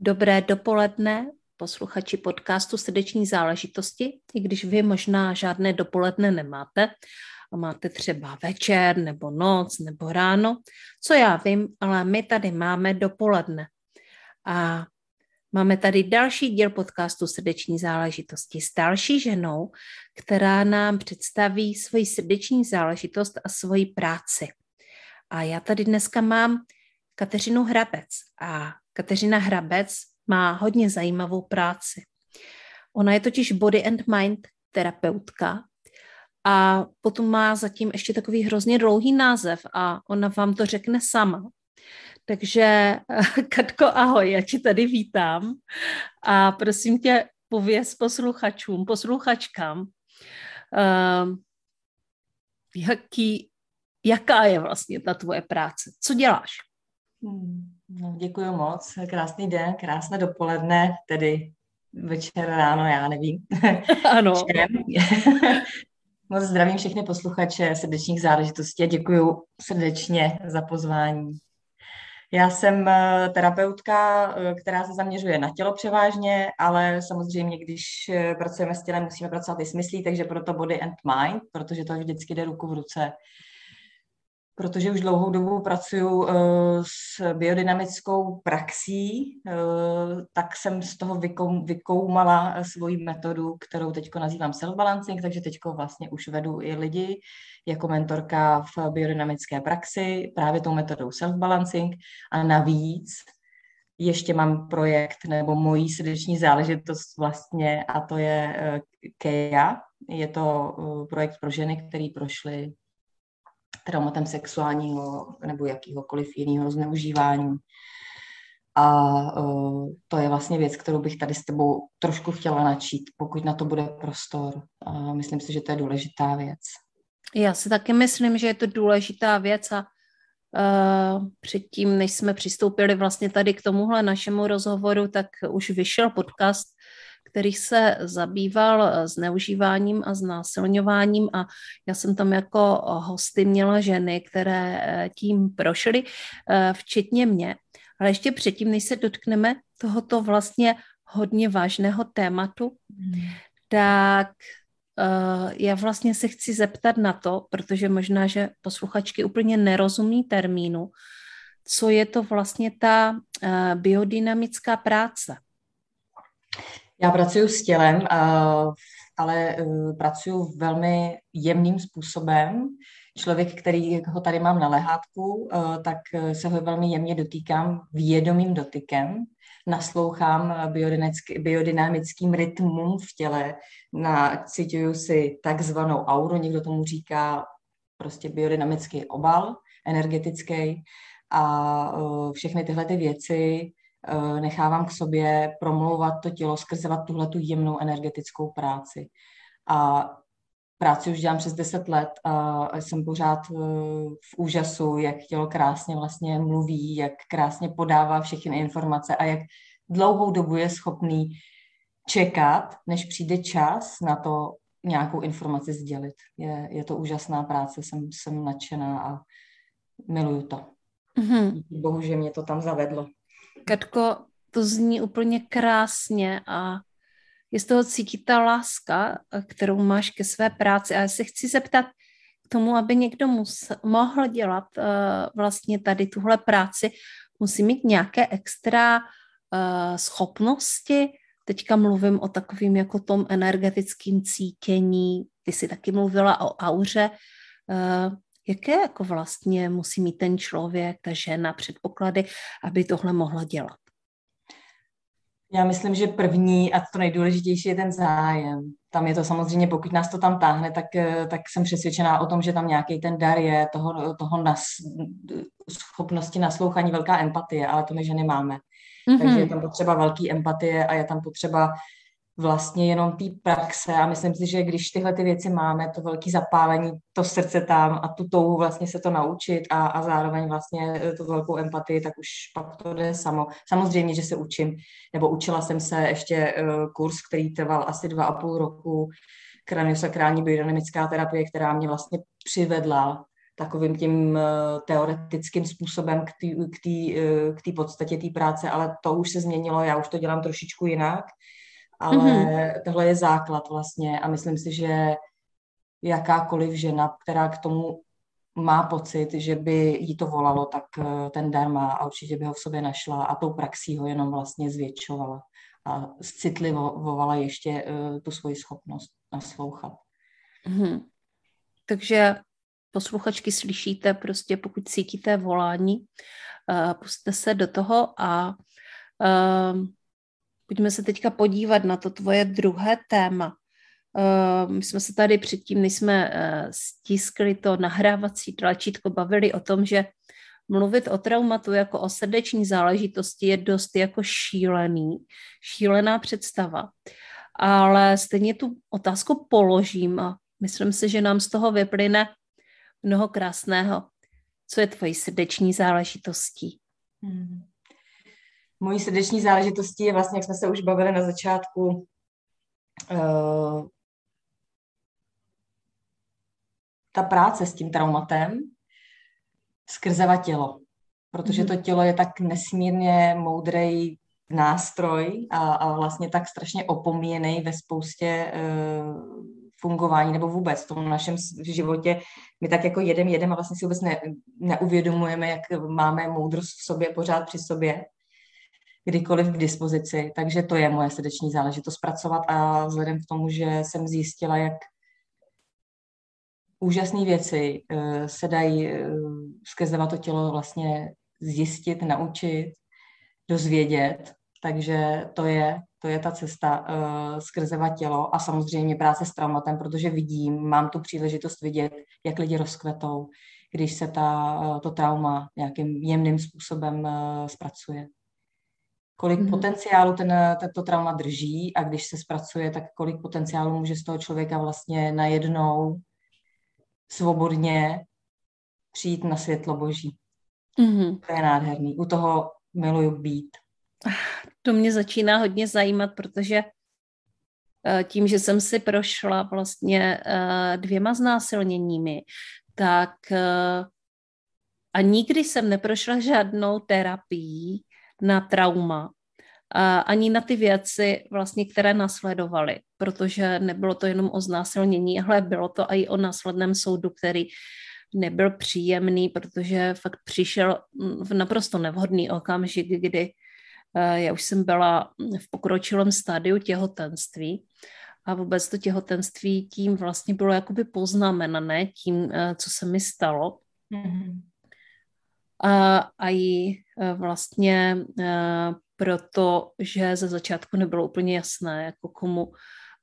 Dobré dopoledne, posluchači podcastu Srdeční záležitosti, i když vy možná žádné dopoledne nemáte a máte třeba večer nebo noc nebo ráno, co já vím, ale my tady máme dopoledne. A máme tady další díl podcastu Srdeční záležitosti s další ženou, která nám představí svoji srdeční záležitost a svoji práci. A já tady dneska mám Kateřinu Hrabec a Kateřina Hrabec má hodně zajímavou práci. Ona je totiž body and mind terapeutka a potom má zatím ještě takový hrozně dlouhý název a ona vám to řekne sama. Takže Katko, ahoj, já ti tady vítám a prosím tě, pověz posluchačům, posluchačkám, uh, jaký, jaká je vlastně ta tvoje práce, co děláš? Hmm. No, děkuji moc. Krásný den, krásné dopoledne, tedy večer, ráno, já nevím. Ano. moc zdravím všechny posluchače srdečních záležitostí a děkuji srdečně za pozvání. Já jsem eh, terapeutka, eh, která se zaměřuje na tělo převážně, ale samozřejmě, když eh, pracujeme s tělem, musíme pracovat i s myslí, takže proto body and mind, protože to vždycky jde ruku v ruce protože už dlouhou dobu pracuji uh, s biodynamickou praxí, uh, tak jsem z toho vykou, vykoumala svoji metodu, kterou teď nazývám self-balancing, takže teď vlastně už vedu i lidi jako mentorka v biodynamické praxi právě tou metodou self-balancing a navíc ještě mám projekt nebo mojí srdeční záležitost vlastně a to je KEA. Je to projekt pro ženy, které prošly traumatem sexuálního nebo jakýhokoliv jiného zneužívání. A uh, to je vlastně věc, kterou bych tady s tebou trošku chtěla načít, pokud na to bude prostor. Myslím si, že to je důležitá věc. Já si taky myslím, že je to důležitá věc a uh, předtím, než jsme přistoupili vlastně tady k tomuhle našemu rozhovoru, tak už vyšel podcast který se zabýval eh, zneužíváním a znásilňováním a já jsem tam jako hosty měla ženy, které eh, tím prošly, eh, včetně mě. Ale ještě předtím, než se dotkneme tohoto vlastně hodně vážného tématu, hmm. tak já vlastně se chci zeptat na to, protože možná, že posluchačky úplně nerozumí termínu, co je to vlastně ta biodynamická práce. Já pracuji s tělem, ale e, pracuji velmi jemným způsobem. Člověk, který ho tady mám na lehátku, e, tak se ho velmi jemně dotýkám vědomým dotykem. Naslouchám biodynamickým rytmům v těle, nacituju si takzvanou auru, někdo tomu říká prostě biodynamický obal, energetický a všechny tyhle ty věci Eh, nechávám k sobě promlouvat to tělo skrze tuhle tu jemnou energetickou práci. A práci už dělám přes 10 let a jsem pořád eh, v úžasu, jak tělo krásně vlastně mluví, jak krásně podává všechny informace a jak dlouhou dobu je schopný čekat, než přijde čas na to nějakou informaci sdělit. Je, je to úžasná práce, jsem, jsem nadšená a miluju to. Mm-hmm. Bohužel mě to tam zavedlo. Katko, to zní úplně krásně a je z toho cítit ta láska, kterou máš ke své práci. A já se chci zeptat k tomu, aby někdo mus, mohl dělat uh, vlastně tady tuhle práci, musí mít nějaké extra uh, schopnosti. Teďka mluvím o takovým jako tom energetickým cítění. Ty jsi taky mluvila o auře. Uh, jaké jako vlastně musí mít ten člověk, ta žena, předpoklady, aby tohle mohla dělat? Já myslím, že první a to nejdůležitější je ten zájem. Tam je to samozřejmě, pokud nás to tam táhne, tak, eh, tak jsem přesvědčená o tom, že tam nějaký ten dar je toho, toho nas, schopnosti naslouchání, velká empatie, ale to my ženy máme. Mm-hmm. Takže je tam potřeba velký empatie a je tam potřeba vlastně jenom té praxe a myslím si, že když tyhle ty věci máme, to velké zapálení, to srdce tam a tu touhu vlastně se to naučit a, a zároveň vlastně tu velkou empatii, tak už pak to jde samo. Samozřejmě, že se učím, nebo učila jsem se ještě uh, kurz, který trval asi dva a půl roku, kraniosakrální biodynamická terapie, která mě vlastně přivedla takovým tím uh, teoretickým způsobem k té uh, podstatě té práce, ale to už se změnilo, já už to dělám trošičku jinak ale mm-hmm. tohle je základ vlastně a myslím si, že jakákoliv žena, která k tomu má pocit, že by jí to volalo, tak eh, ten dar má a určitě by ho v sobě našla a tou praxí ho jenom vlastně zvětšovala a zcitlivovala ještě uh, tu svoji schopnost naslouchat. Hmm. Takže posluchačky slyšíte, prostě pokud cítíte volání, uh, puste se do toho a uh, Pojďme se teďka podívat na to tvoje druhé téma. Uh, my jsme se tady předtím, než jsme uh, stiskli to nahrávací tlačítko, bavili o tom, že mluvit o traumatu jako o srdeční záležitosti je dost jako šílený, šílená představa. Ale stejně tu otázku položím a myslím si, že nám z toho vyplyne mnoho krásného. Co je tvojí srdeční záležitostí? Hmm mojí srdeční záležitostí je vlastně, jak jsme se už bavili na začátku, uh, ta práce s tím traumatem skrzeva tělo. Protože mhm. to tělo je tak nesmírně moudrý nástroj a, a vlastně tak strašně opomíjený ve spoustě uh, fungování nebo vůbec v tom našem životě. My tak jako jedem, jedem a vlastně si vůbec ne, neuvědomujeme, jak máme moudrost v sobě, pořád při sobě kdykoliv k dispozici, takže to je moje srdeční záležitost pracovat a vzhledem k tomu, že jsem zjistila, jak úžasné věci uh, se dají uh, skrze to tělo vlastně zjistit, naučit, dozvědět, takže to je, to je ta cesta uh, skrze tělo a samozřejmě práce s traumatem, protože vidím, mám tu příležitost vidět, jak lidi rozkvetou, když se ta, to trauma nějakým jemným způsobem uh, zpracuje kolik mm-hmm. potenciálu ten, tato trauma drží a když se zpracuje, tak kolik potenciálu může z toho člověka vlastně najednou svobodně přijít na světlo boží. Mm-hmm. To je nádherný. U toho miluju být. To mě začíná hodně zajímat, protože eh, tím, že jsem si prošla vlastně eh, dvěma znásilněními, tak eh, a nikdy jsem neprošla žádnou terapii, na trauma, a ani na ty věci, vlastně, které nasledovaly, protože nebylo to jenom o znásilnění, ale bylo to i o následném soudu, který nebyl příjemný, protože fakt přišel v naprosto nevhodný okamžik, kdy eh, já už jsem byla v pokročilém stádiu těhotenství a vůbec to těhotenství tím vlastně bylo jakoby poznamenané tím, eh, co se mi stalo. Mm-hmm. A, a i e, vlastně e, protože ze začátku nebylo úplně jasné, jako komu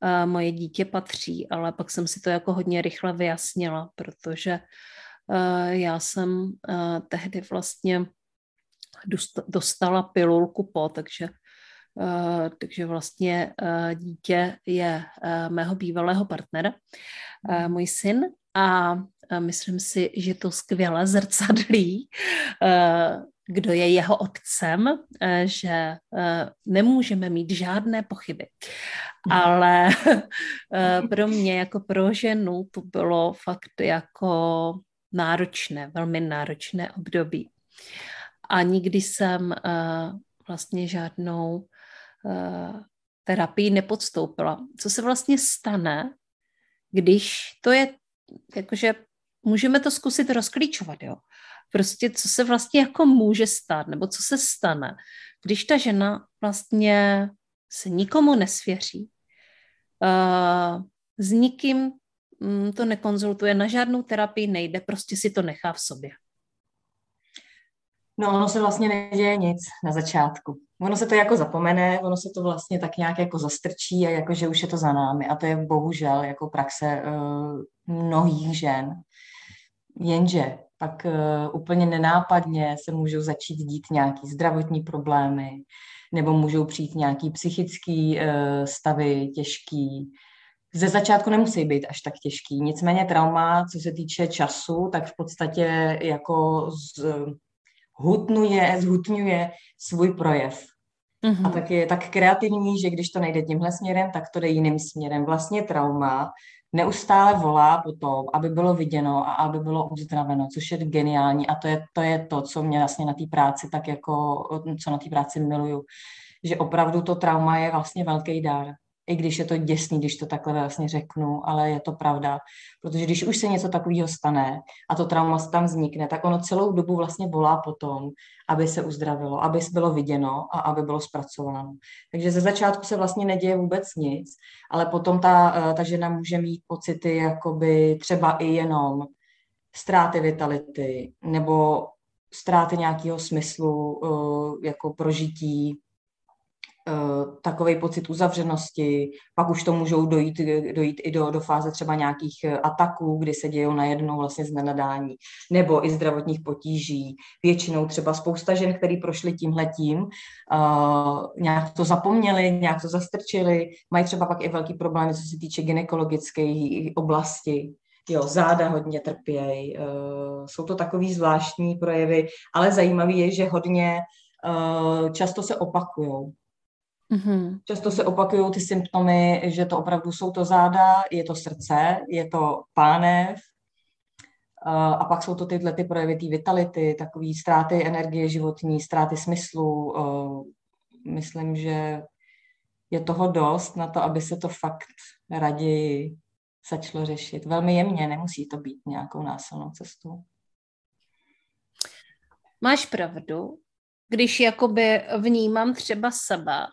e, moje dítě patří, ale pak jsem si to jako hodně rychle vyjasnila, protože já jsem tehdy vlastně dostala pilulku po, takže takže vlastně dítě je mého bývalého partnera, můj syn, a myslím si, že to skvěle zrcadlí, eh, kdo je jeho otcem, eh, že eh, nemůžeme mít žádné pochyby. Mhm. Ale pro mě jako pro ženu to bylo fakt jako náročné, velmi náročné období. A nikdy jsem vlastně žádnou terapii nepodstoupila. Co se vlastně stane, když to je jakože můžeme to zkusit rozklíčovat, jo. Prostě co se vlastně jako může stát, nebo co se stane, když ta žena vlastně se nikomu nesvěří, uh, s nikým um, to nekonzultuje, na žádnou terapii nejde, prostě si to nechá v sobě. No, ono se vlastně neděje nic na začátku. ono se to jako zapomene, ono se to vlastně tak nějak jako zastrčí a jako, že už je to za námi. A to je bohužel jako praxe uh, mnohých žen. Jenže pak uh, úplně nenápadně se můžou začít dít nějaký zdravotní problémy, nebo můžou přijít nějaký psychický uh, stavy těžký. Ze začátku nemusí být až tak těžký. Nicméně trauma, co se týče času, tak v podstatě jako z, hutnuje, zhutňuje svůj projev. Mm-hmm. A tak je tak kreativní, že když to nejde tímhle směrem, tak to jde jiným směrem. Vlastně trauma neustále volá po tom, aby bylo viděno a aby bylo uzdraveno, což je geniální. A to je to, je to co mě vlastně na té práci tak jako, co na té práci miluju, že opravdu to trauma je vlastně velký dar i když je to děsný, když to takhle vlastně řeknu, ale je to pravda. Protože když už se něco takového stane a to trauma tam vznikne, tak ono celou dobu vlastně volá potom, aby se uzdravilo, aby bylo viděno a aby bylo zpracováno. Takže ze začátku se vlastně neděje vůbec nic, ale potom ta, eh, ta žena může mít pocity jakoby třeba i jenom ztráty vitality nebo ztráty nějakého smyslu eh, jako prožití takový pocit uzavřenosti, pak už to můžou dojít, dojít i do, do fáze třeba nějakých eh, ataků, kdy se dějou najednou vlastně z nenadání, nebo i zdravotních potíží. Většinou třeba spousta žen, který prošli tímhletím, uh, nějak to zapomněli, nějak to zastrčili, mají třeba pak i velký problémy, co se týče gynekologické oblasti. Jo, záda hodně trpějí. Uh, jsou to takový zvláštní projevy, ale zajímavý je, že hodně uh, často se opakují. Mm-hmm. Často se opakují ty symptomy, že to opravdu jsou to záda, je to srdce, je to pánev, a pak jsou to tyhle ty projevy té vitality, takové ztráty energie životní, ztráty smyslu. Myslím, že je toho dost na to, aby se to fakt raději začalo řešit. Velmi jemně, nemusí to být nějakou násilnou cestou. Máš pravdu, když jakoby vnímám třeba sebe,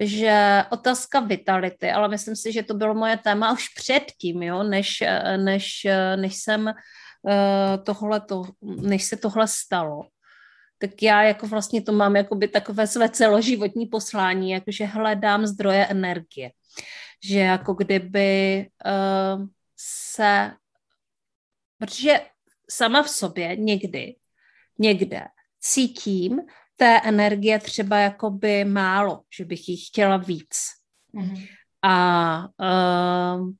že otázka vitality, ale myslím si, že to bylo moje téma už předtím, jo, než, než, než jsem eh, tohle, to, než se tohle stalo. Tak já jako vlastně to mám jakoby takové své celoživotní poslání, jakože hledám zdroje energie. Že jako kdyby uh, se, protože sama v sobě někdy, někde cítím, té energie třeba jakoby málo, že bych jí chtěla víc. Mm-hmm. A uh,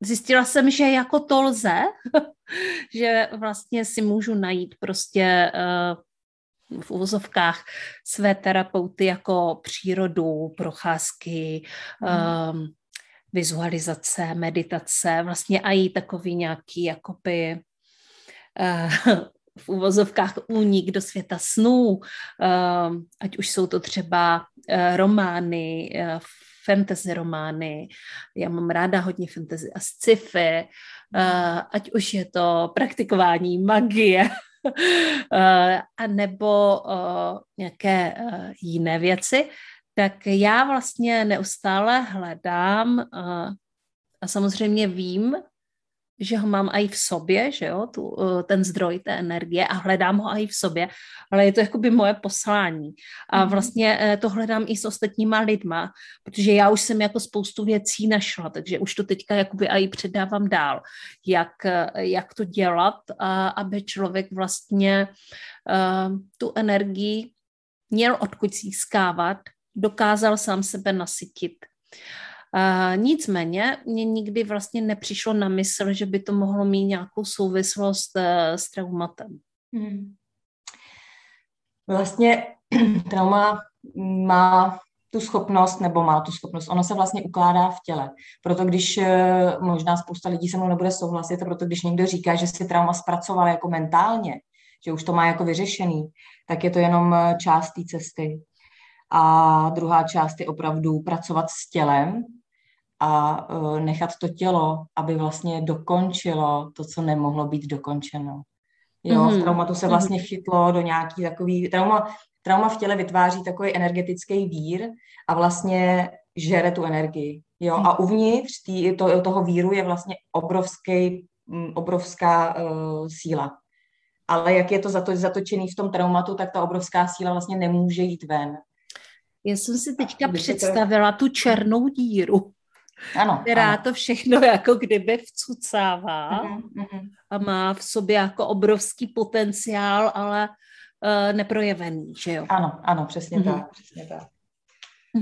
zjistila jsem, že jako to lze, že vlastně si můžu najít prostě uh, v uvozovkách své terapeuty jako přírodu, procházky, mm. um, vizualizace, meditace, vlastně i takový nějaký jakoby uh, v úvozovkách únik do světa snů, ehm, ať už jsou to třeba eh, romány, eh, fantasy romány, já mám ráda hodně fantasy a sci-fi, eh, ať už je to praktikování magie, a nebo nějaké jiné věci, tak já vlastně neustále hledám a samozřejmě vím, že ho mám i v sobě, že jo, tu, eh, ten zdroj té energie a hledám ho i v sobě, ale je to jakoby moje poslání. A mhm. vlastně eh, to hledám i s ostatníma lidma, protože já už jsem jako spoustu věcí našla, takže už to teďka jakoby i předávám dál, jak, eh, jak to dělat, aby člověk vlastně tu energii měl odkud získávat, dokázal sám sebe nasytit. Uh, nicméně mě nikdy vlastně nepřišlo na mysl, že by to mohlo mít nějakou souvislost uh, s traumatem. Hmm. Vlastně trauma má tu schopnost, nebo má tu schopnost, ono se vlastně ukládá v těle. Proto když eh, možná spousta lidí se mnou nebude souhlasit, a proto když někdo říká, že si trauma zpracoval jako mentálně, že už to má jako vyřešený, tak je to jenom část té cesty. A druhá část je opravdu pracovat s tělem a uh, nechat to tělo, aby vlastně dokončilo to, co nemohlo být dokončeno. Jo, mm-hmm. v traumatu se vlastně mhm. chytlo do nějaký takový, trauma, trauma v těle vytváří takový energetický vír a vlastně žere tu energii. Jo, a mhm. uvnitř tý, to, toho víru je vlastně obrovský, obrovská uh, síla. ale jak je to zatočený v tom traumatu, tak ta obrovská síla vlastně nemůže jít ven. Já jsem si teďka představila to... tu černou díru, ano, která ano. to všechno jako kdyby vcucává uh-huh, a má v sobě jako obrovský potenciál, ale uh, neprojevený, že jo? Ano, ano, přesně uh-huh. tak, přesně tak.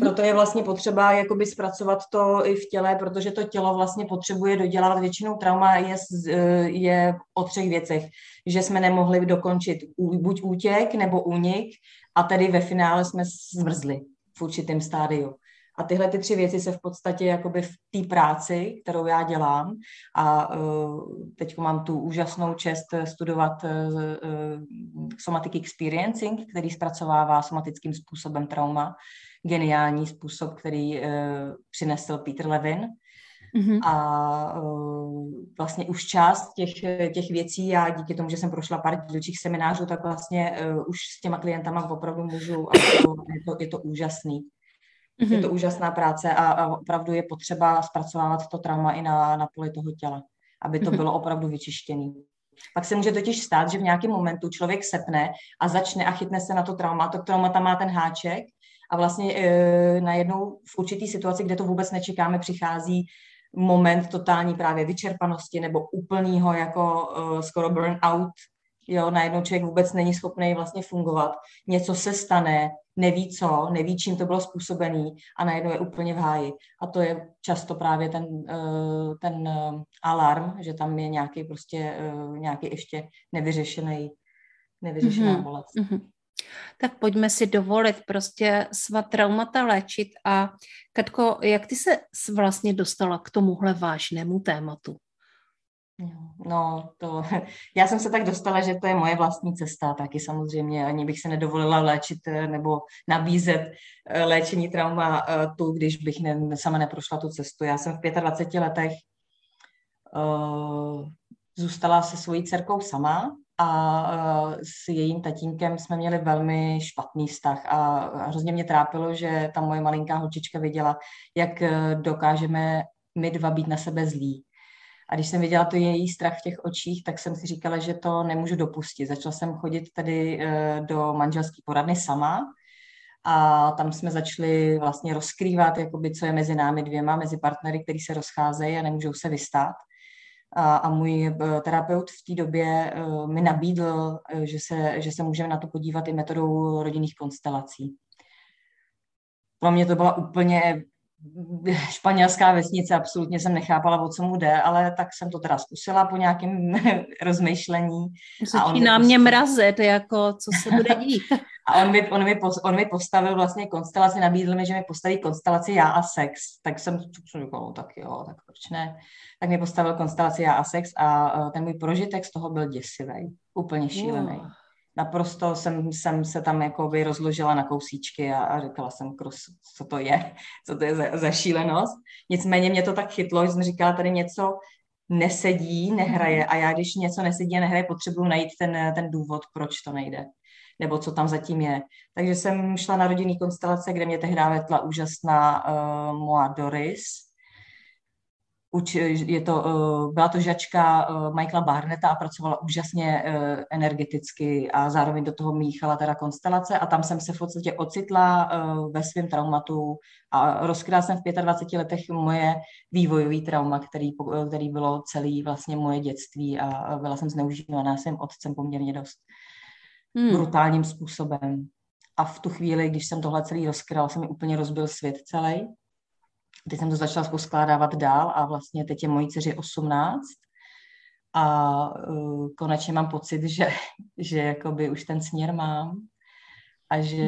Proto je vlastně potřeba jakoby zpracovat to i v těle, protože to tělo vlastně potřebuje dodělat. Většinou trauma je, je o třech věcech. Že jsme nemohli dokončit buď útěk nebo únik a tedy ve finále jsme zmrzli v určitém stádiu. A tyhle ty tři věci se v podstatě jakoby v té práci, kterou já dělám, a uh, teď mám tu úžasnou čest studovat uh, uh, somatic experiencing, který zpracovává somatickým způsobem trauma, geniální způsob, který uh, přinesl Peter Levin. Mm-hmm. A uh, vlastně už část těch, těch věcí, já díky tomu, že jsem prošla pár dílčích seminářů, tak vlastně uh, už s těma klientama opravdu můžu, a to, je to, je to úžasný. Mm-hmm. Je to mhm. úžasná práce a, a opravdu je potřeba zpracovávat to trauma i na, na poli toho těla, aby to mm-hmm. bylo opravdu vyčištěné. Pak se může totiž stát, že v nějakém momentu člověk sepne a začne a chytne se na to trauma. To trauma tam má ten háček a vlastně e, najednou v určitý situaci, kde to vůbec nečekáme, přichází moment totální právě vyčerpanosti nebo úplného jako e, skoro burnout jo, najednou člověk vůbec není schopný vlastně fungovat, něco se stane, neví co, neví, čím to bylo způsobený a najednou je úplně v háji. A to je často právě ten, eh, ten eh, alarm, že tam je nějaký prostě eh, nějaký ještě nevyřešený, nevyřešená mm-hmm. bolest. Mm-hmm. Tak pojďme si dovolit prostě svá traumata léčit a Katko, jak ty se vlastně dostala k tomuhle vážnému tématu? No, to, já jsem se tak dostala, že to je moje vlastní cesta taky samozřejmě. Ani bych se nedovolila léčit eh, nebo nabízet eh, léčení trauma eh, tu, když bych ne, sama neprošla tu cestu. Já jsem v 25 letech uh, zůstala se svojí dcerkou sama a uh, s jejím tatínkem jsme měli velmi špatný vztah a hrozně mě trápilo, že ta moje malinká holčička viděla, jak dokážeme my dva být na sebe zlí a když jsem viděla to její strach v těch očích, tak jsem si říkala, že to nemůžu dopustit. Začala jsem chodit tady eh, do manželské poradny sama a tam jsme začali vlastně rozkrývat, jakoby, co je mezi námi dvěma, mezi partnery, který se rozcházejí a nemůžou se vystát. A, a můj eh, terapeut v té době uh, mi nabídl, že se, že se můžeme na to podívat i metodou rodinných konstelací. Pro mě to byla úplně španělská vesnice, absolutně jsem nechápala, o co mu jde, ale tak jsem to teda zkusila po nějakém rozmýšlení. Začíná mě prostě... mrazet, jako co se bude dít. a on mi, on, mi, on mi postavil vlastně konstelaci, nabídl mi, že mi postaví konstelaci já a sex. Tak jsem říkala, no, tak jo, tak proč ne? Tak mi postavil konstelaci já a sex a ten můj prožitek z toho byl děsivý, úplně šílený. Uh naprosto jsem, jsem se tam jakoby rozložila na kousíčky a, a říkala jsem, krus, co to je, co to je za, za šílenost. Nicméně mě to tak chytlo, že jsem říkala, tady něco nesedí, nehraje. A já, když něco nesedí a nehraje, potřebuju najít ten, ten důvod, proč to nejde. Nebo co tam zatím je. Takže jsem šla na rodinný konstelace, kde mě tehdy vetla úžasná uh, Moa Doris, Uč, je to, eh, byla to žačka eh, Michaela Barneta a pracovala úžasně eh, energeticky a zároveň do toho míchala teda konstelace a tam jsem se v podstatě ocitla ve svém traumatu a rozkryla jsem v 25 letech moje vývojový trauma, který, který bylo celý vlastně moje dětství a byla jsem zneužívaná svým otcem poměrně dost hmm. brutálním způsobem. A v tu chvíli, když jsem tohle celý rozkryla, se mi úplně rozbil svět celý Teď jsem to začala poskládávat dál a vlastně teď je mojí dceři 18 a uh, konečně mám pocit, že, že jakoby už ten směr mám a že,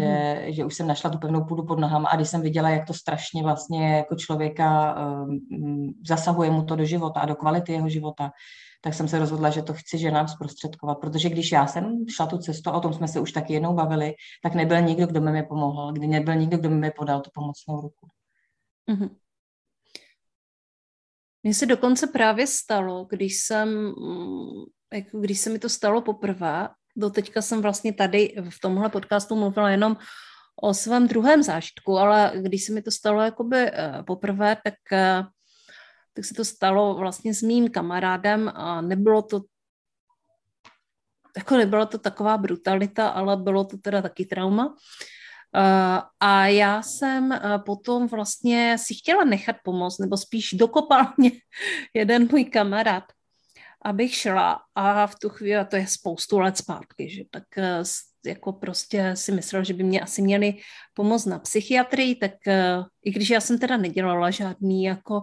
mm. že už jsem našla tu pevnou půdu pod nohama a když jsem viděla, jak to strašně vlastně jako člověka um, zasahuje mu to do života a do kvality jeho života, tak jsem se rozhodla, že to chci ženám zprostředkovat, protože když já jsem šla tu cestu, o tom jsme se už taky jednou bavili, tak nebyl nikdo, kdo mi mi pomohl, kdy nebyl nikdo, kdo mi podal tu pomocnou ruku. Mm-hmm. Mně se dokonce právě stalo, když jsem, jako když se mi to stalo poprvé, do teďka jsem vlastně tady v tomhle podcastu mluvila jenom o svém druhém zážitku, ale když se mi to stalo jakoby eh, poprvé, tak, eh, tak se to stalo vlastně s mým kamarádem a nebylo to jako nebyla to taková brutalita, ale bylo to teda taky trauma. Uh, a já jsem uh, potom vlastně si chtěla nechat pomoct, nebo spíš dokopal mě jeden můj kamarád, abych šla a v tu chvíli, a to je spoustu let zpátky, že tak uh, jako prostě si myslel, že by mě asi měli pomoct na psychiatrii, tak i když já jsem teda nedělala žádný jako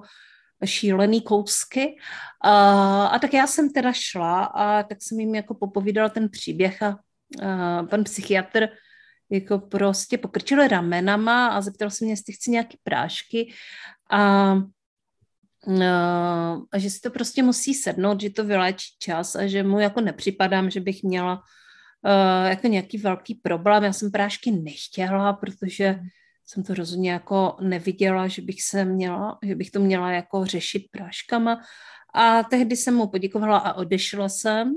šílený kousky. A, a tak já jsem teda šla a tak jsem jim jako popovídala ten příběh a, a pan psychiatr jako prostě pokrčil ramenama a zeptal se mě, jestli chci nějaké prášky a, a že si to prostě musí sednout, že to vyléčí čas a že mu jako nepřipadám, že bych měla uh, jako nějaký velký problém. Já jsem prášky nechtěla, protože jsem to rozhodně jako neviděla, že bych se měla, že bych to měla jako řešit práškama. A tehdy jsem mu poděkovala a odešla jsem.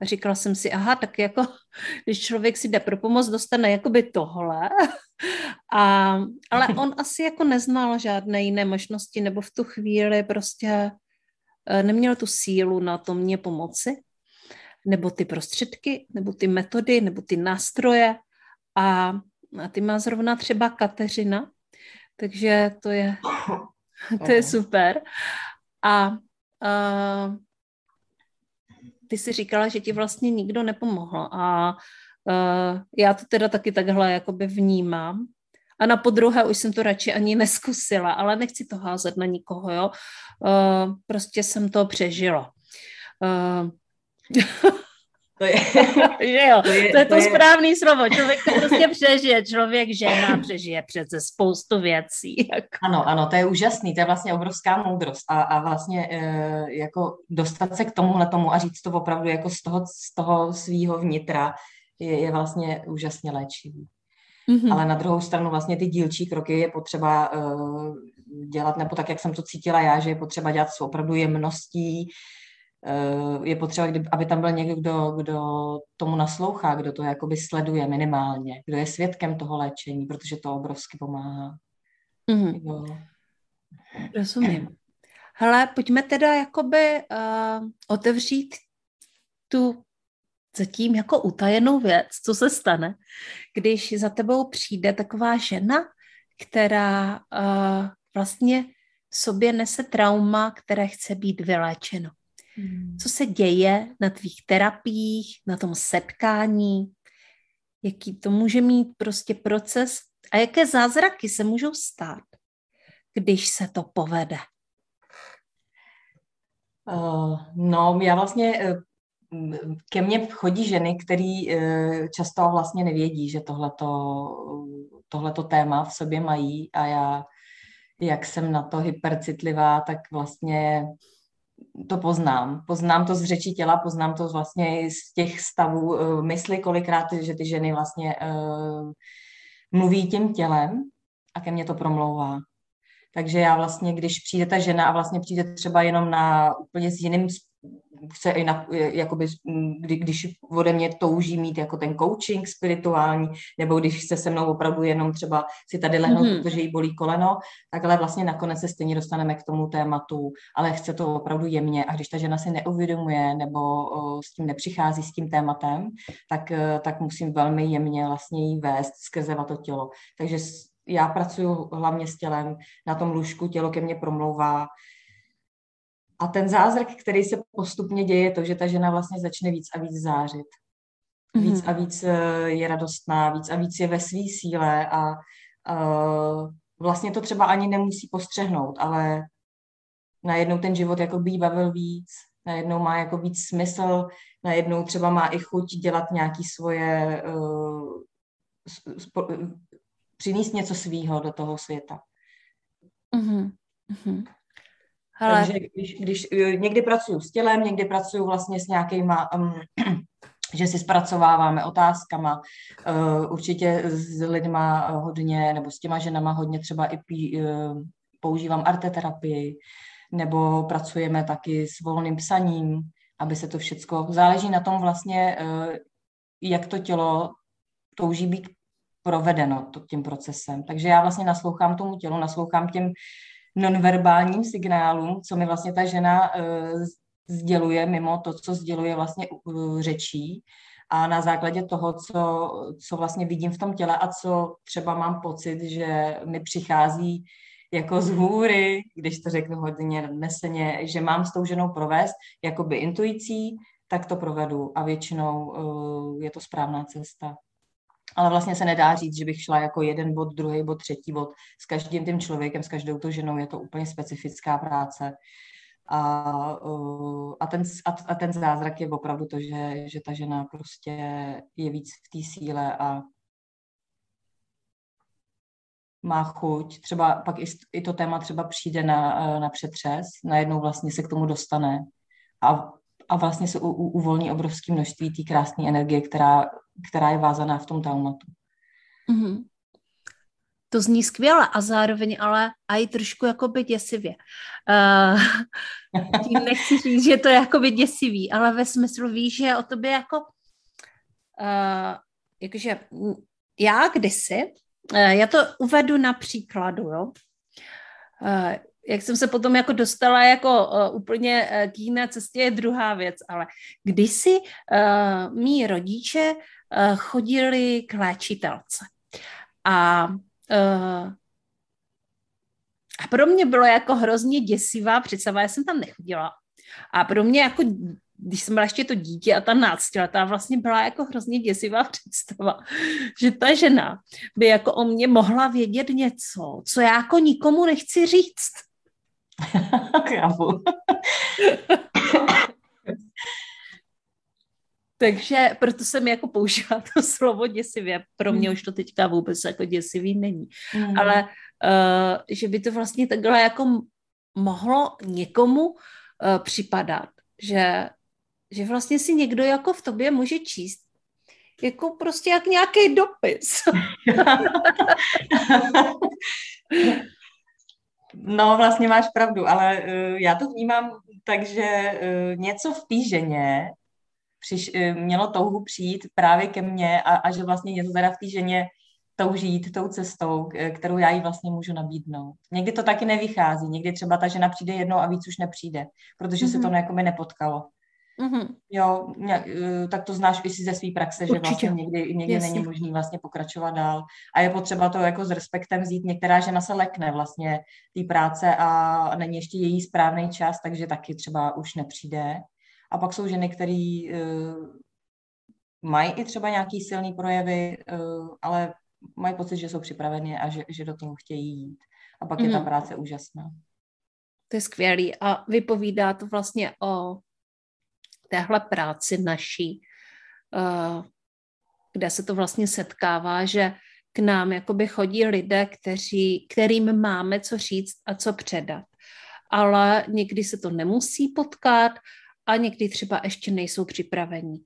A říkala jsem si, aha, tak jako, když člověk si jde pro pomoc, dostane jakoby tohle. A, ale on asi jako neznal žádné jiné možnosti, nebo v tu chvíli prostě eh, neměl tu sílu na to mě pomoci, nebo ty prostředky, nebo ty metody, nebo ty nástroje. A a ty má zrovna třeba Kateřina, takže to je, to je super. A, a ty si říkala, že ti vlastně nikdo nepomohl a, a já to teda taky takhle jakoby vnímám. A na podruhé už jsem to radši ani neskusila, ale nechci to házet na nikoho, jo. Uh, prostě jsem to přežila. Uh, To je, že jo, to je to, je to, to je... správný slovo. Člověk to prostě přežije. Člověk, žena přežije přece spoustu věcí. Jako. Ano, ano, to je úžasný. To je vlastně obrovská moudrost. A, a vlastně e, jako dostat se k tomuhle tomu a říct to opravdu jako z toho, z toho svýho vnitra je, je vlastně úžasně léčivý. Mm-hmm. Ale na druhou stranu vlastně ty dílčí kroky je potřeba uh, dělat, nebo tak, jak jsem to cítila já, že je potřeba dělat s opravdu jemností, je potřeba, aby tam byl někdo, kdo, kdo tomu naslouchá, kdo to jakoby sleduje minimálně, kdo je svědkem toho léčení, protože to obrovsky pomáhá. Mm-hmm. Rozumím. Hele, pojďme teda jakoby uh, otevřít tu zatím jako utajenou věc, co se stane, když za tebou přijde taková žena, která uh, vlastně sobě nese trauma, které chce být vyléčeno. Hmm. Co se děje na tvých terapiích, na tom setkání, jaký to může mít prostě proces a jaké zázraky se můžou stát, když se to povede? Uh, no, já vlastně uh, ke mně chodí ženy, které uh, často vlastně nevědí, že tohleto, tohleto téma v sobě mají a já, jak jsem na to hypercitlivá, tak vlastně to poznám. Poznám to z řeči těla, poznám to vlastně i z těch stavů uh, mysli, kolikrát, že ty ženy vlastně uh, mluví tím tělem a ke mně to promlouvá. Takže já vlastně, když přijde ta žena a vlastně přijde třeba jenom na úplně s jiným chce i na, jakoby, kdy, když ode mě touží mít jako ten coaching spirituální, nebo když chce se mnou opravdu jenom třeba si tady lehnout, mm-hmm. protože jí bolí koleno, tak ale vlastně nakonec se stejně dostaneme k tomu tématu, ale chce to opravdu jemně a když ta žena si neuvědomuje nebo o, s tím nepřichází s tím tématem, tak, e, tak musím velmi jemně vlastně jí vést skrze to tělo. Takže já pracuji hlavně s tělem, na tom lůžku tělo ke mně promlouvá, a ten zázrak, který se postupně děje, je to, že ta žena vlastně začne víc a víc zářit. Víc mm-hmm. a víc eh, je radostná, víc a víc je ve své síle a uh, vlastně to třeba ani nemusí postřehnout, ale najednou ten život jako by bavil víc, najednou má jako víc smysl, najednou třeba má i chuť dělat nějaký svoje, uh, spo, přinést něco svýho do toho světa. Mm-hmm. Hele. Takže když, když někdy pracuju s tělem, někdy pracuju vlastně s nějakýma, um, že si zpracováváme otázkama, uh, určitě s lidma hodně, nebo s těma ženama hodně třeba i pí, uh, používám arteterapii, nebo pracujeme taky s volným psaním, aby se to všecko, záleží na tom vlastně, uh, jak to tělo touží být provedeno tím procesem. Takže já vlastně naslouchám tomu tělu, naslouchám těm nonverbálním signálům, co mi vlastně ta žena uh, sděluje mimo to, co sděluje vlastně řečí a na základě toho, co, co vlastně vidím v tom těle a co třeba mám pocit, že mi přichází jako z hůry, když to řeknu hodně neseně, že mám s tou ženou provést jakoby intuicí, tak to provedu a většinou uh, je to správná cesta. Ale vlastně se nedá říct, že bych šla jako jeden bod, druhý bod, třetí bod. S každým tím člověkem, s každou tou ženou je to úplně specifická práce. A, a, ten, a, a ten zázrak je opravdu to, že, že ta žena prostě je víc v té síle a má chuť, třeba pak i, i to téma třeba přijde na, na přetřes, najednou vlastně se k tomu dostane a, a vlastně se u, u, uvolní obrovské množství té krásné energie, která, která je vázaná v tom traumatu. Mm-hmm. To zní skvěle a zároveň ale i trošku jakoby děsivě. Uh, tím nechci říct, že to je jakoby děsivý, ale ve smyslu víš, že o tobě jako uh, jakože já kdysi, uh, já to uvedu na příkladu, jo. Uh, jak jsem se potom jako dostala jako uh, úplně uh, k jiné cestě je druhá věc, ale kdysi uh, mý rodiče uh, chodili k léčitelce a Uh, a pro mě bylo jako hrozně děsivá představa, já jsem tam nechodila. A pro mě jako, když jsem byla ještě to dítě a ta náctiletá, vlastně byla jako hrozně děsivá představa, že ta žena by jako o mě mohla vědět něco, co já jako nikomu nechci říct. Chápu. Takže proto jsem jako použila to slovo děsivě. Pro mě mm. už to teďka vůbec jako děsivý není. Mm. Ale uh, že by to vlastně takhle jako mohlo někomu uh, připadat, že, že vlastně si někdo jako v tobě může číst jako prostě jak nějaký dopis. No, vlastně máš pravdu, ale uh, já to vnímám tak, že uh, něco v té ženě přiš, eh, mělo touhu přijít právě ke mně a, a že vlastně něco teda v té ženě touží jít tou cestou, kterou já jí vlastně můžu nabídnout. Někdy to taky nevychází, někdy třeba ta žena přijde jednou a víc už nepřijde, protože mm-hmm. se to jako by nepotkalo. Mm-hmm. Jo, eh, tak to znáš i si ze své praxe, Určitě. že vlastně někdy, někdy není možný vlastně pokračovat dál. A je potřeba to jako s respektem vzít. Některá žena se lekne vlastně té práce a není ještě její správný čas, takže taky třeba už nepřijde. A pak jsou ženy, které uh, mají i třeba nějaký silný projevy, uh, ale mají pocit, že jsou připraveny a že, že do toho chtějí jít. A pak mm. je ta mhm. práce úžasná. To je skvělý a vypovídá to vlastně o téhle práci naší, uh, kde se to vlastně setkává, že k nám jakoby chodí lidé, kteří, kterým máme co říct a co předat. Ale někdy se to nemusí potkat a někdy třeba ještě nejsou připravení.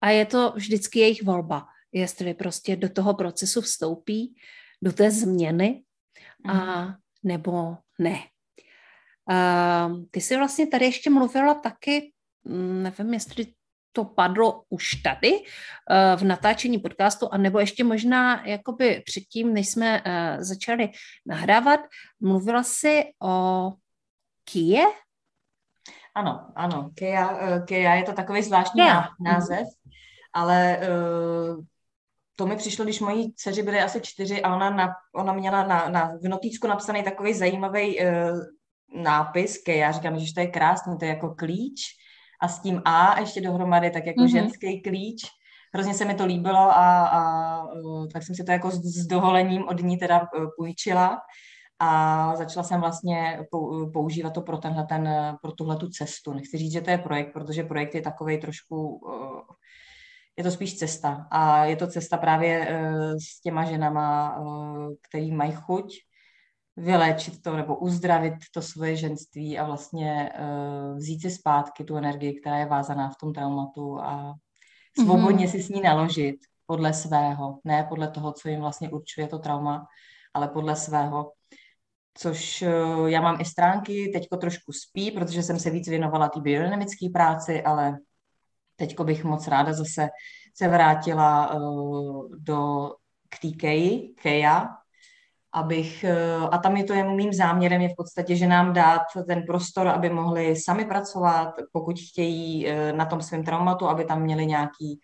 A je to vždycky jejich volba, jestli prostě do toho procesu vstoupí, do té změny, a mhm. nebo ne. A ty jsi vlastně tady ještě mluvila taky, mm, nevím, jestli to padlo už tady v natáčení podcastu, anebo ještě možná jakoby předtím, než jsme začali nahrávat, mluvila jsi o Kie, ano, ano, Keja, uh, Keja je to takový zvláštní yeah. název, ale uh, to mi přišlo, když mojí dceři byly asi čtyři a ona, na, ona měla na, na, v notíčku napsaný takový zajímavý uh, nápis Keja. Říkám, že to je krásný, to je jako klíč a s tím A ještě dohromady, tak jako mm-hmm. ženský klíč. Hrozně se mi to líbilo a, a uh, tak jsem si to jako s, s dovolením od ní teda uh, půjčila a začala jsem vlastně používat to pro, tenhle ten, pro tuhle tu cestu. Nechci říct, že to je projekt, protože projekt je takový trošku, eh, je to spíš cesta a je to cesta právě eh, s těma ženama, eh, který mají chuť vyléčit to nebo uzdravit to svoje ženství a vlastně vzít si zpátky tu energii, která je vázaná v tom traumatu a svobodně mm-hmm. si s ní naložit podle svého, ne podle toho, co jim vlastně určuje to trauma, ale podle svého což eh, já mám i stránky, teďko trošku spí, protože jsem se víc věnovala té biodynamické práci, ale teďko bych moc ráda zase se vrátila uh, do k té Keji, Keja, abych, eh, a tam je to jen mým záměrem je v podstatě, že nám dát ten prostor, aby mohli sami pracovat, pokud chtějí eh, na tom svém traumatu, aby tam měli nějaký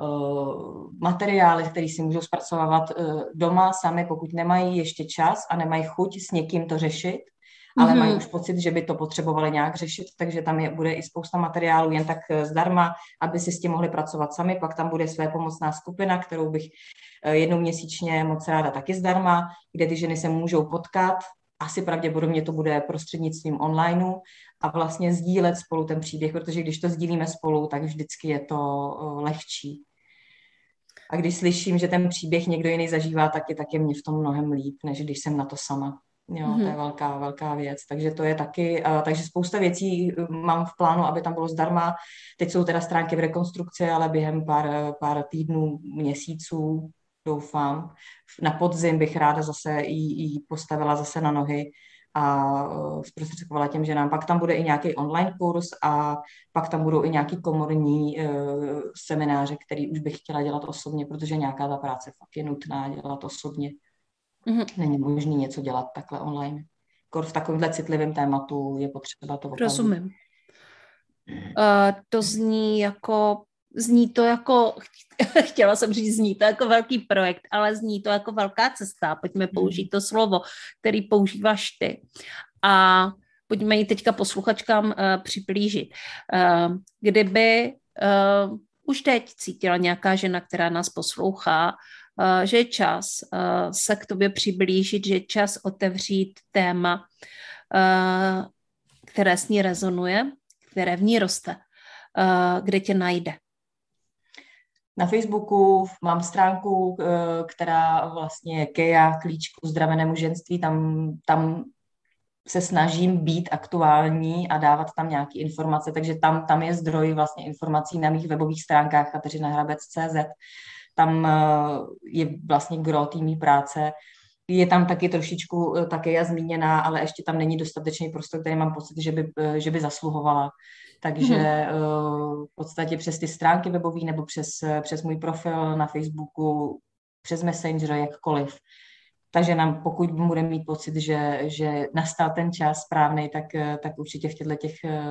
uh, materiály, které si můžou zpracovávat uh, doma sami, pokud nemají ještě čas a nemají chuť s někým to řešit, ale mm-hmm. mají už pocit, že by to potřebovali nějak řešit, takže tam je, bude i spousta materiálů jen tak zdarma, aby si s tím mohli pracovat sami. Pak tam bude své pomocná skupina, kterou bych Eh, jednou měsíčně moc ráda taky zdarma, kde ty ženy se můžou potkat. Asi pravděpodobně to bude prostřednictvím onlineu a vlastně sdílet spolu ten příběh, protože když to sdílíme spolu, tak vždycky je to eh, lehčí. A když slyším, že ten příběh někdo jiný zažívá, tak je, tak je mě v tom mnohem líp, než když jsem na to sama. Jo, mm-hmm. to je mhm. velká, velká věc. Takže to je taky, uh, takže spousta věcí mám v plánu, aby tam bylo zdarma. Teď jsou teda stránky v rekonstrukci, ale během pár, pár týdnů, měsíců doufám. Na podzim bych ráda zase ji, postavila zase na nohy a e, zprostředkovala těm ženám. Pak tam bude i nějaký online kurz a pak tam budou i nějaký komorní uh, semináře, který už bych chtěla dělat osobně, protože nějaká ta práce fakt je nutná dělat osobně. Mm-hmm. Není možné něco dělat takhle online. Kor v takovémhle citlivém tématu je potřeba to opravdu. Rozumím. Uh, to zní jako zní to jako, chtěla jsem říct, zní to jako velký projekt, ale zní to jako velká cesta. Pojďme použít to slovo, který používáš ty. A pojďme ji teďka posluchačkám uh, připlížit. Uh, kdyby uh, už teď cítila nějaká žena, která nás poslouchá, uh, že je čas uh, se k tobě přiblížit, že je čas otevřít téma, uh, které s ní rezonuje, které v ní roste, uh, kde tě najde na Facebooku mám stránku, eh, která vlastně je Keja, klíč k uzdravenému ženství, tam, tam se snažím být aktuální a dávat tam nějaké informace, takže tam, tam je zdroj vlastně informací na mých webových stránkách kateřinahrabec.cz. Tam eh, je vlastně gro týmí práce. Je tam taky trošičku eh, také já zmíněná, ale ještě tam není dostatečný prostor, který mám pocit, že by, že by zasluhovala. Takže mm-hmm. v podstatě přes ty stránky webové nebo přes, přes můj profil na Facebooku, přes Messenger, jakkoliv. Takže nám, pokud bude mít pocit, že, že nastal ten čas správný, tak, tak určitě v těchto těch eh,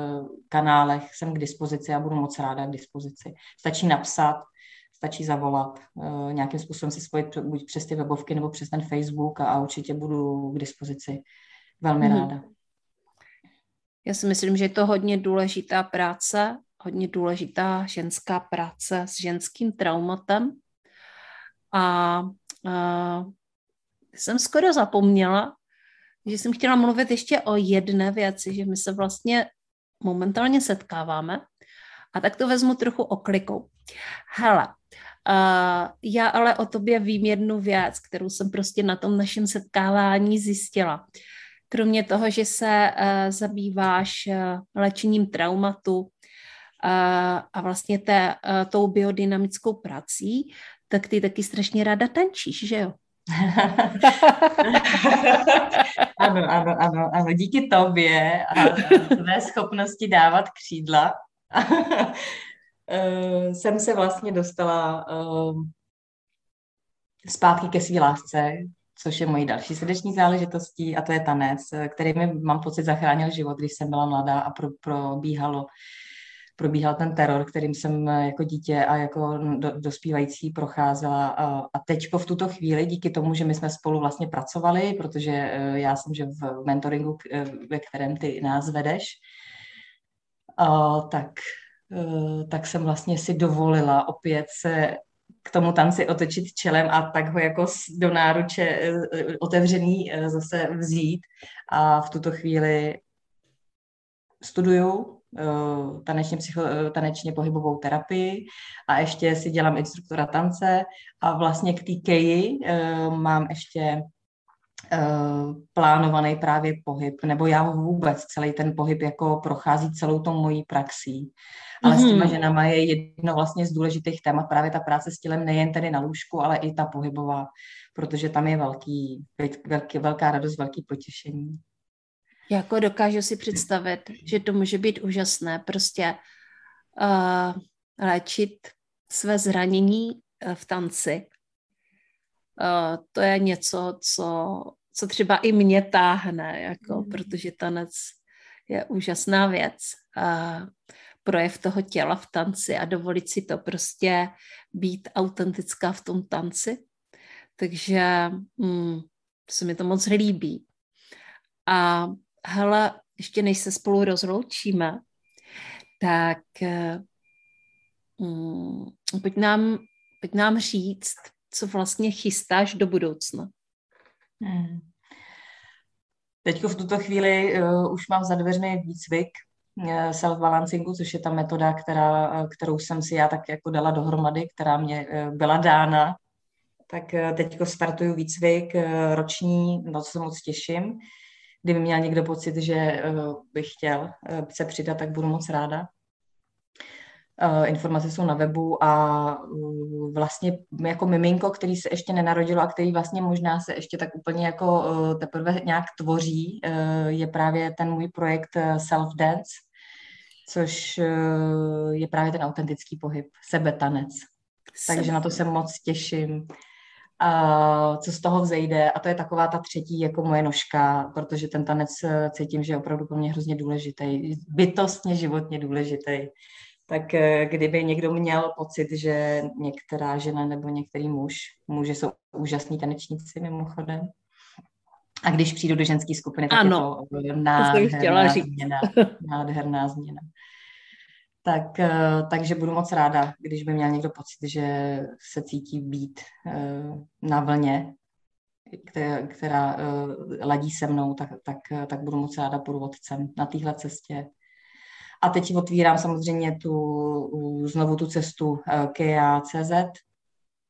kanálech jsem k dispozici a budu moc ráda k dispozici. Stačí napsat, stačí zavolat, eh, nějakým způsobem se spojit buď přes ty webovky nebo přes ten Facebook a, a určitě budu k dispozici. Velmi mm-hmm. ráda. Já si myslím, že je to hodně důležitá práce, hodně důležitá ženská práce s ženským traumatem. A, a jsem skoro zapomněla, že jsem chtěla mluvit ještě o jedné věci, že my se vlastně momentálně setkáváme a tak to vezmu trochu oklikou. Hele, uh, já ale o tobě vím jednu věc, kterou jsem prostě na tom našem setkávání zjistila kromě toho, že se uh, zabýváš uh, léčením traumatu uh, a vlastně té, tou biodynamickou prací, tak ty taky strašně ráda tančíš, že jo? ano, ano, ano, ano, díky tobě a tvé schopnosti dávat křídla jsem se vlastně dostala zpátky ke své lásce, což je mojí další srdeční záležitostí a to je tanec, který mi, mám pocit, zachránil život, když jsem byla mladá a pro, probíhalo probíhal ten teror, kterým jsem jako dítě a jako do, dospívající procházela. A, a teďko v tuto chvíli, díky tomu, že my jsme spolu vlastně pracovali, protože eh, já jsem že v mentoringu, eh, ve kterém ty nás vedeš, a, tak, eh, tak jsem vlastně si dovolila opět se k tomu tanci otočit čelem a tak ho jako do náruče e, e, otevřený e, zase vzít. A v tuto chvíli studuju tanečně, psycho, tanečně pohybovou terapii a ještě si dělám instruktora tance a vlastně k té keji mám ještě plánovaný právě pohyb, nebo já vůbec celý ten pohyb jako prochází celou tou mojí praxí. Ale mm-hmm. s těma mhm. ženama je jedno vlastně z důležitých témat právě ta práce s tělem nejen tedy na lůžku, ale i ta pohybová, protože tam je velký, velký, velká radost, velký potěšení. Jako dokážu si představit, že to může být úžasné, prostě uh, léčit své zranění uh, v tanci uh, to je něco, co, co třeba i mě táhne, jako, mm. protože tanec je úžasná věc. Uh, projev toho těla v tanci a dovolit si to prostě být autentická v tom tanci. Takže mm, se mi to moc líbí. A hele, ještě než se spolu rozloučíme, tak mm, pojď, nám, pojď nám říct, co vlastně chystáš do budoucna. Hmm. Teď v tuto chvíli uh, už mám za dveřmi výcvik uh, self-balancingu, což je ta metoda, která, uh, kterou jsem si já tak jako dala dohromady, která mě uh, byla dána. Tak uh, teď startuju výcvik uh, roční, na co se moc těším. Kdyby měl někdo pocit, že uh, bych chtěl uh, se přidat, tak budu moc ráda. Uh, informace jsou na webu a uh, vlastně jako miminko, který se ještě nenarodilo a který vlastně možná se ještě tak úplně jako uh, teprve nějak tvoří, je právě ten můj projekt Self Dance, což je právě ten autentický pohyb, sebetanec. Takže na to se moc těším. A co z toho vzejde. A to je taková ta třetí jako moje nožka, protože ten tanec cítím, že je opravdu pro mě hrozně důležitý, bytostně životně důležitý tak eh, kdyby někdo měl pocit, že některá žena nebo některý muž, muži jsou úžasní tanečníci mimochodem, a když přijdu do ženské skupiny, tak ano, je to nádherná to změna. Nádherná změna. Tak, eh, takže budu moc ráda, když by měl někdo pocit, že se cítí být eh, na vlně, která, která ladí se mnou, tak, tak, tak budu moc ráda průvodcem na téhle cestě a teď otvírám samozřejmě tu, znovu tu cestu eh, KEA.cz,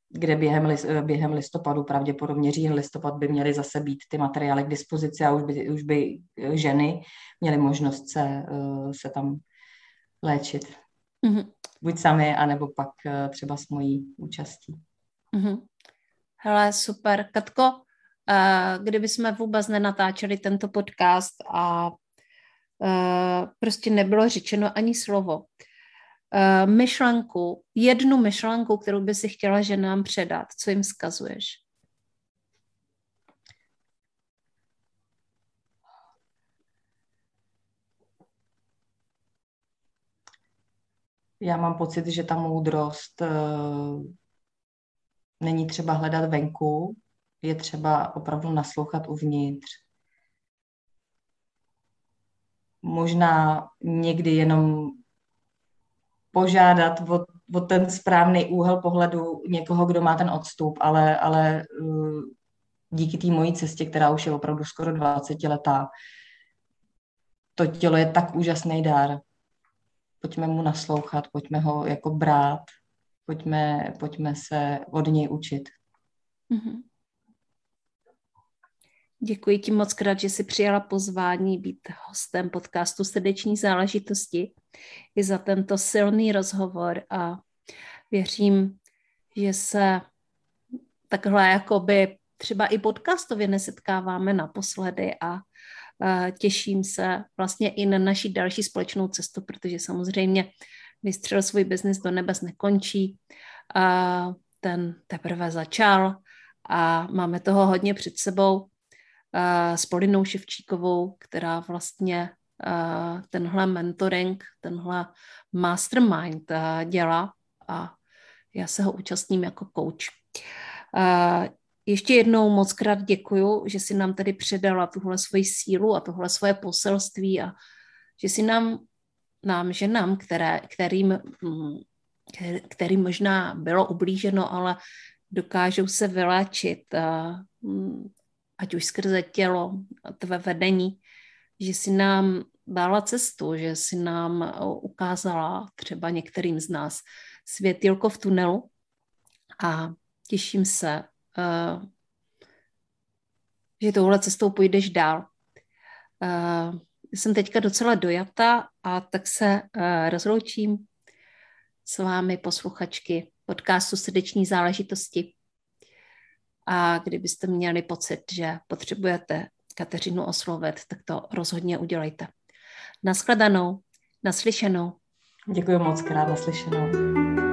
kde během, eh, během listopadu, pravděpodobně říjen listopad, by měly zase být ty materiály k dispozici a už by, už by eh, ženy měly možnost se, se tam léčit. Mm-hmm. Buď sami, anebo pak třeba s mojí účastí. Mm-hmm. Hele, super. Katko, kdyby jsme vůbec nenatáčeli tento podcast a Eh, prostě nebylo řečeno ani slovo. Eh, myšlenku, jednu myšlenku, kterou by si chtěla ženám předat, co jim zkazuješ? Já mám pocit, že ta moudrost uh, není třeba hledat venku, je třeba opravdu naslouchat uvnitř možná někdy jenom požádat o, o ten správný úhel pohledu někoho, kdo má ten odstup, ale, ale uh, díky té mojí cestě, která už je opravdu skoro 20 letá, to tělo je tak úžasný dar. Pojďme mu naslouchat, pojďme ho jako brát, pojďme, pojďme se od něj učit. Mm-hmm. Děkuji ti moc krát, že jsi přijala pozvání být hostem podcastu Srdeční záležitosti i za tento silný rozhovor a věřím, že se takhle jakoby třeba i podcastově nesetkáváme naposledy a těším se vlastně i na naší další společnou cestu, protože samozřejmě vystřel svůj biznis do nebes nekončí. Ten teprve začal a máme toho hodně před sebou s Polinou Ševčíkovou, která vlastně tenhle mentoring, tenhle mastermind dělá a já se ho účastním jako coach. Ještě jednou moc krát děkuju, že si nám tady předala tuhle svoji sílu a tohle svoje poselství a že si nám, nám ženám, které, kterým, mm, kterým možná bylo ublíženo, ale dokážou se vyléčit mm, ať už skrze tělo, tvé vedení, že si nám dala cestu, že si nám ukázala třeba některým z nás světilko v tunelu a těším se, eh, že touhle cestou půjdeš dál. Eh, jsem teďka docela dojata a tak se eh, rozloučím s vámi posluchačky podcastu Srdeční záležitosti. A kdybyste měli pocit, že potřebujete Kateřinu oslovit, tak to rozhodně udělejte. Naschledanou, naslyšenou. Děkuji moc krát, naslyšenou.